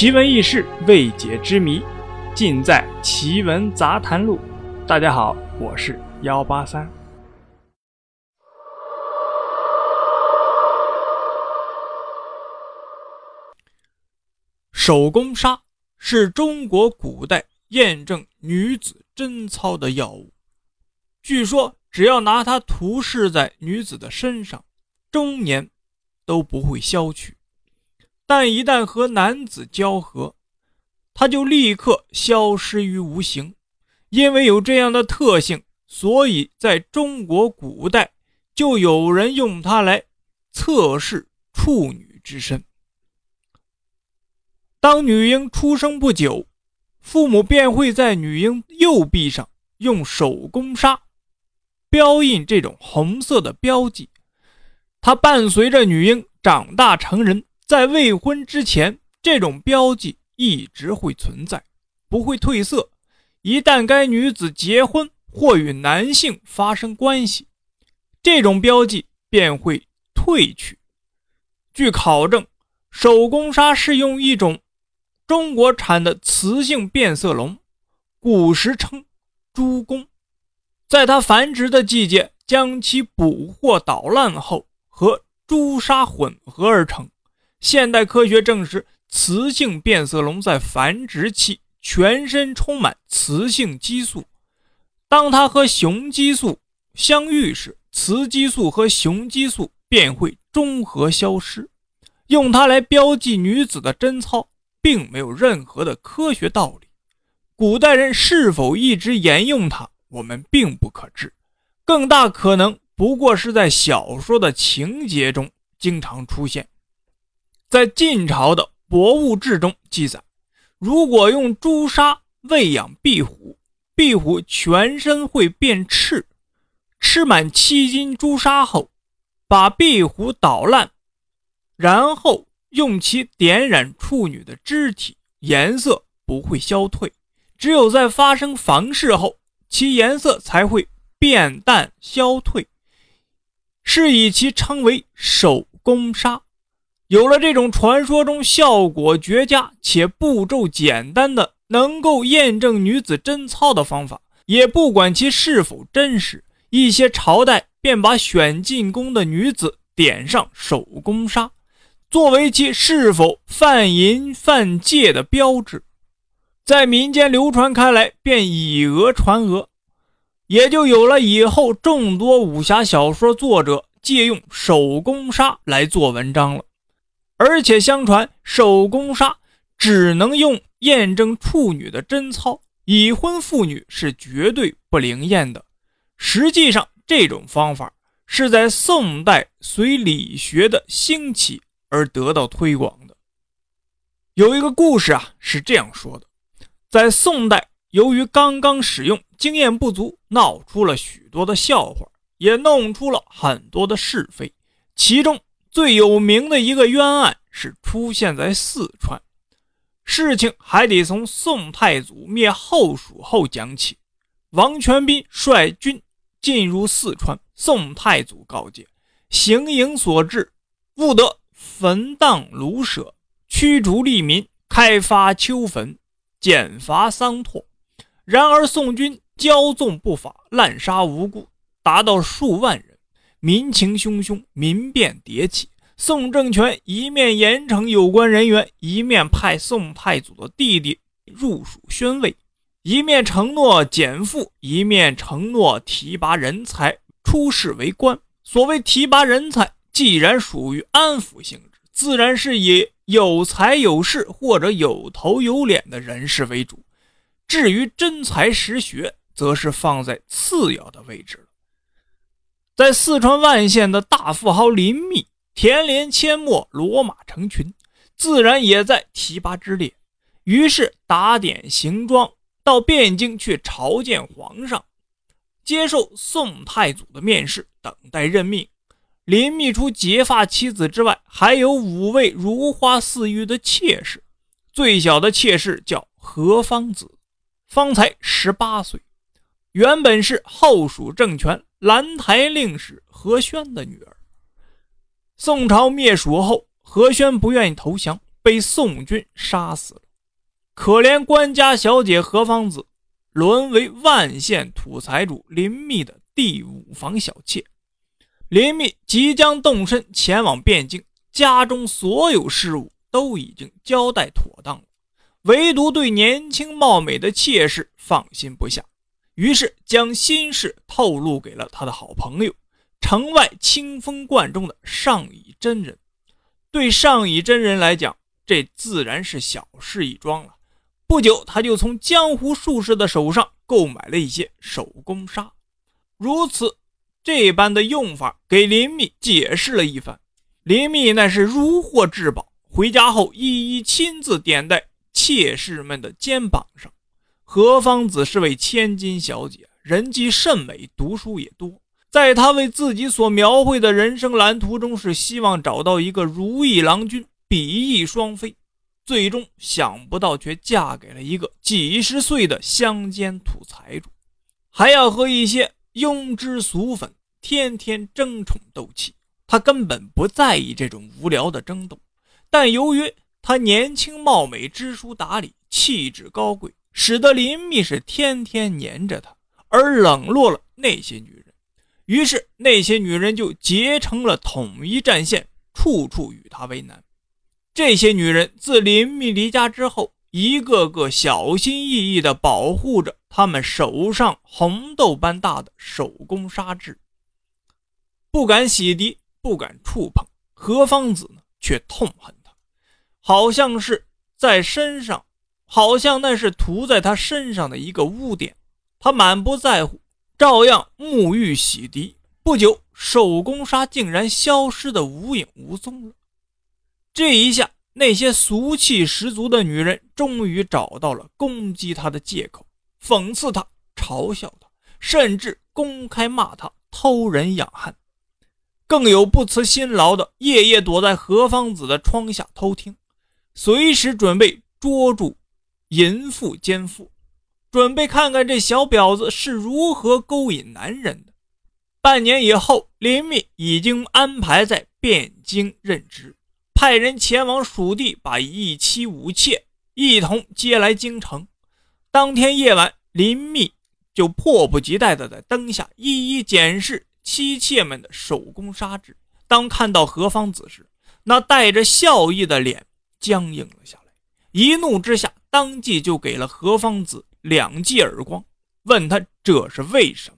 奇闻异事、未解之谜，尽在《奇闻杂谈录》。大家好，我是幺八三。手工纱是中国古代验证女子贞操的药物。据说，只要拿它涂饰在女子的身上，终年都不会消去。但一旦和男子交合，他就立刻消失于无形。因为有这样的特性，所以在中国古代就有人用它来测试处女之身。当女婴出生不久，父母便会在女婴右臂上用手工纱标印这种红色的标记，它伴随着女婴长大成人。在未婚之前，这种标记一直会存在，不会褪色。一旦该女子结婚或与男性发生关系，这种标记便会褪去。据考证，手工纱是用一种中国产的雌性变色龙，古时称朱公，在它繁殖的季节将其捕获捣烂后，和朱砂混合而成。现代科学证实，雌性变色龙在繁殖期全身充满雌性激素，当它和雄激素相遇时，雌激素和雄激素便会中和消失。用它来标记女子的贞操，并没有任何的科学道理。古代人是否一直沿用它，我们并不可知，更大可能不过是在小说的情节中经常出现。在晋朝的《博物志》中记载，如果用朱砂喂养壁虎，壁虎全身会变赤。吃满七斤朱砂后，把壁虎捣烂，然后用其点染处女的肢体，颜色不会消退。只有在发生房事后，其颜色才会变淡消退，是以其称为手工砂。有了这种传说中效果绝佳且步骤简单的能够验证女子贞操的方法，也不管其是否真实，一些朝代便把选进宫的女子点上手工纱，作为其是否犯淫犯戒的标志，在民间流传开来，便以讹传讹，也就有了以后众多武侠小说作者借用手工纱来做文章了。而且相传，手工纱只能用验证处女的贞操，已婚妇女是绝对不灵验的。实际上，这种方法是在宋代随理学的兴起而得到推广的。有一个故事啊，是这样说的：在宋代，由于刚刚使用，经验不足，闹出了许多的笑话，也弄出了很多的是非，其中。最有名的一个冤案是出现在四川，事情还得从宋太祖灭后蜀后讲起。王全斌率军进入四川，宋太祖告诫：行营所至，不得焚荡庐舍，驱逐利民，开发丘坟，减伐桑拓。然而宋军骄纵不法，滥杀无辜，达到数万人。民情汹汹，民变迭起。宋政权一面严惩有关人员，一面派宋太祖的弟弟入蜀宣慰，一面承诺减赋，一面承诺提拔人才出仕为官。所谓提拔人才，既然属于安抚性质，自然是以有才有势或者有头有脸的人士为主。至于真才实学，则是放在次要的位置。在四川万县的大富豪林密，田连阡陌，骡马成群，自然也在提拔之列。于是打点行装，到汴京去朝见皇上，接受宋太祖的面试，等待任命。林密除结发妻子之外，还有五位如花似玉的妾室。最小的妾室叫何芳子，方才十八岁，原本是后蜀政权。兰台令史何宣的女儿。宋朝灭蜀后，何宣不愿意投降，被宋军杀死了。可怜官家小姐何芳子，沦为万县土财主林密的第五房小妾。林密即将动身前往汴京，家中所有事务都已经交代妥当了，唯独对年轻貌美的妾室放心不下，于是将心事透露给了他的好朋友，城外清风观中的上乙真人。对上乙真人来讲，这自然是小事一桩了。不久，他就从江湖术士的手上购买了一些手工纱，如此。这般的用法给林密解释了一番，林密那是如获至宝。回家后，一一亲自点在妾室们的肩膀上。何芳子是位千金小姐，人迹甚美，读书也多。在她为自己所描绘的人生蓝图中，是希望找到一个如意郎君，比翼双飞。最终想不到，却嫁给了一个几十岁的乡间土财主，还要和一些。庸脂俗粉，天天争宠斗气，他根本不在意这种无聊的争斗。但由于他年轻貌美、知书达理、气质高贵，使得林密是天天黏着他，而冷落了那些女人。于是那些女人就结成了统一战线，处处与他为难。这些女人自林密离家之后，一个个小心翼翼地保护着。他们手上红豆般大的手工纱质，不敢洗涤，不敢触碰。何芳子呢，却痛恨他，好像是在身上，好像那是涂在他身上的一个污点。他满不在乎，照样沐浴洗涤。不久，手工纱竟然消失的无影无踪了。这一下，那些俗气十足的女人终于找到了攻击他的借口。讽刺他，嘲笑他，甚至公开骂他偷人养汉。更有不辞辛劳的，夜夜躲在何芳子的窗下偷听，随时准备捉住淫妇奸夫，准备看看这小婊子是如何勾引男人的。半年以后，林密已经安排在汴京任职，派人前往蜀地，把一妻五妾一同接来京城。当天夜晚，林密就迫不及待地在灯下一一检视妻妾们的手工纱质。当看到何方子时，那带着笑意的脸僵硬了下来。一怒之下，当即就给了何芳子两记耳光，问他这是为什么。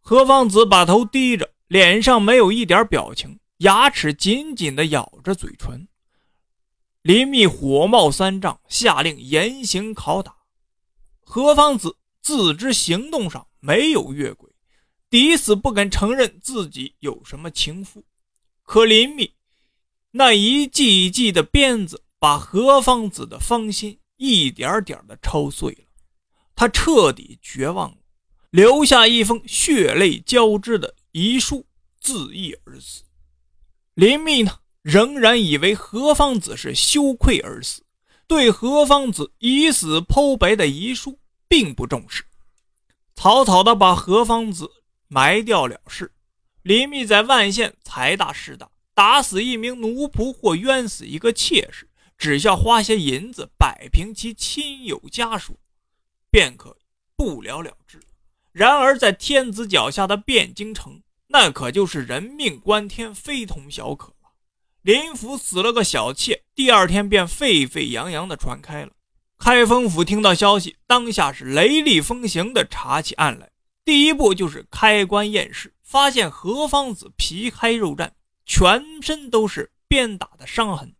何芳子把头低着，脸上没有一点表情，牙齿紧紧地咬着嘴唇。林密火冒三丈，下令严刑拷打。何芳子自知行动上没有越轨，抵死不肯承认自己有什么情夫。可林密那一记一记的鞭子，把何芳子的芳心一点点的抽碎了。他彻底绝望了，留下一封血泪交织的遗书，自缢而死。林密呢，仍然以为何芳子是羞愧而死。对何芳子以死剖白的遗书并不重视，草草的把何芳子埋掉了事。林密在万县财大势大，打死一名奴仆或冤死一个妾室，只需要花些银子摆平其亲友家属，便可不了了之。然而在天子脚下的汴京城，那可就是人命关天，非同小可。林府死了个小妾，第二天便沸沸扬扬地传开了。开封府听到消息，当下是雷厉风行地查起案来。第一步就是开棺验尸，发现何芳子皮开肉绽，全身都是鞭打的伤痕。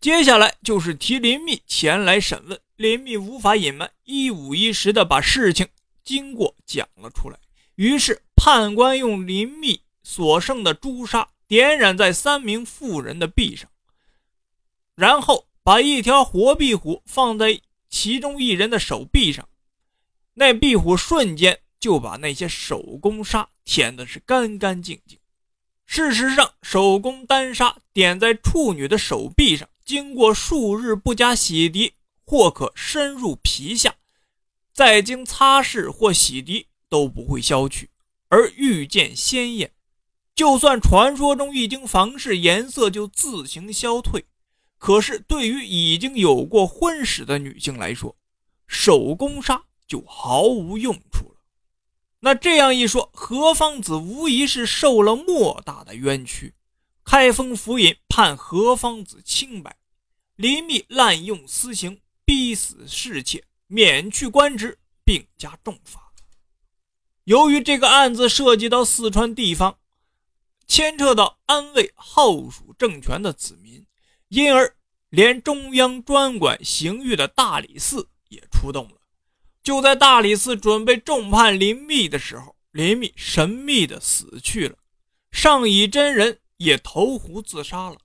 接下来就是提林密前来审问，林密无法隐瞒，一五一十的把事情经过讲了出来。于是判官用林密所剩的朱砂。点染在三名妇人的臂上，然后把一条活壁虎放在其中一人的手臂上，那壁虎瞬间就把那些手工纱舔的是干干净净。事实上，手工丹砂点在处女的手臂上，经过数日不加洗涤，或可深入皮下，再经擦拭或洗涤都不会消去，而愈见鲜艳。就算传说中一经房事，颜色就自行消退。可是对于已经有过婚史的女性来说，手工纱就毫无用处了。那这样一说，何方子无疑是受了莫大的冤屈。开封府尹判何方子清白，林密滥用私刑，逼死侍妾，免去官职，并加重罚。由于这个案子涉及到四川地方，牵扯到安慰后蜀政权的子民，因而连中央专管刑狱的大理寺也出动了。就在大理寺准备重判林密的时候，林密神秘的死去了，上以真人也投湖自杀了。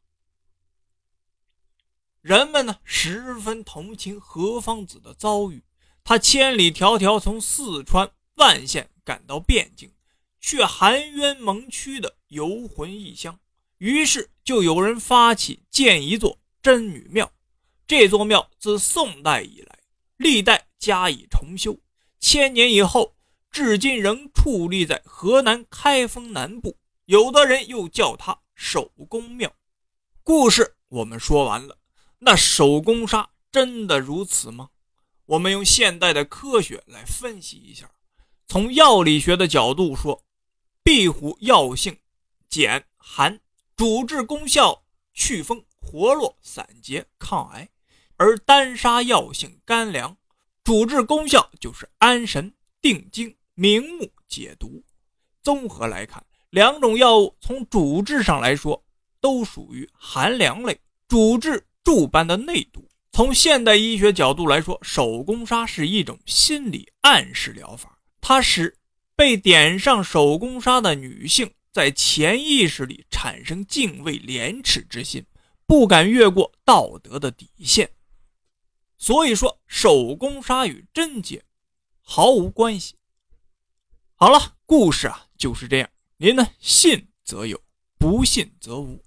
人们呢十分同情何方子的遭遇，他千里迢迢从四川万县赶到汴京，却含冤蒙屈的游魂异乡。于是就有人发起建一座真女庙。这座庙自宋代以来，历代。加以重修，千年以后，至今仍矗立在河南开封南部。有的人又叫它手工庙。故事我们说完了，那手工纱真的如此吗？我们用现代的科学来分析一下。从药理学的角度说，壁虎药性碱寒，主治功效祛风、活络、散结、抗癌；而丹砂药性甘凉。主治功效就是安神定惊、明目解毒。综合来看，两种药物从主治上来说都属于寒凉类，主治诸般的内毒。从现代医学角度来说，手工纱是一种心理暗示疗法，它使被点上手工纱的女性在潜意识里产生敬畏、廉耻之心，不敢越过道德的底线。所以说，手工纱与贞洁毫无关系。好了，故事啊就是这样，您呢信则有，不信则无。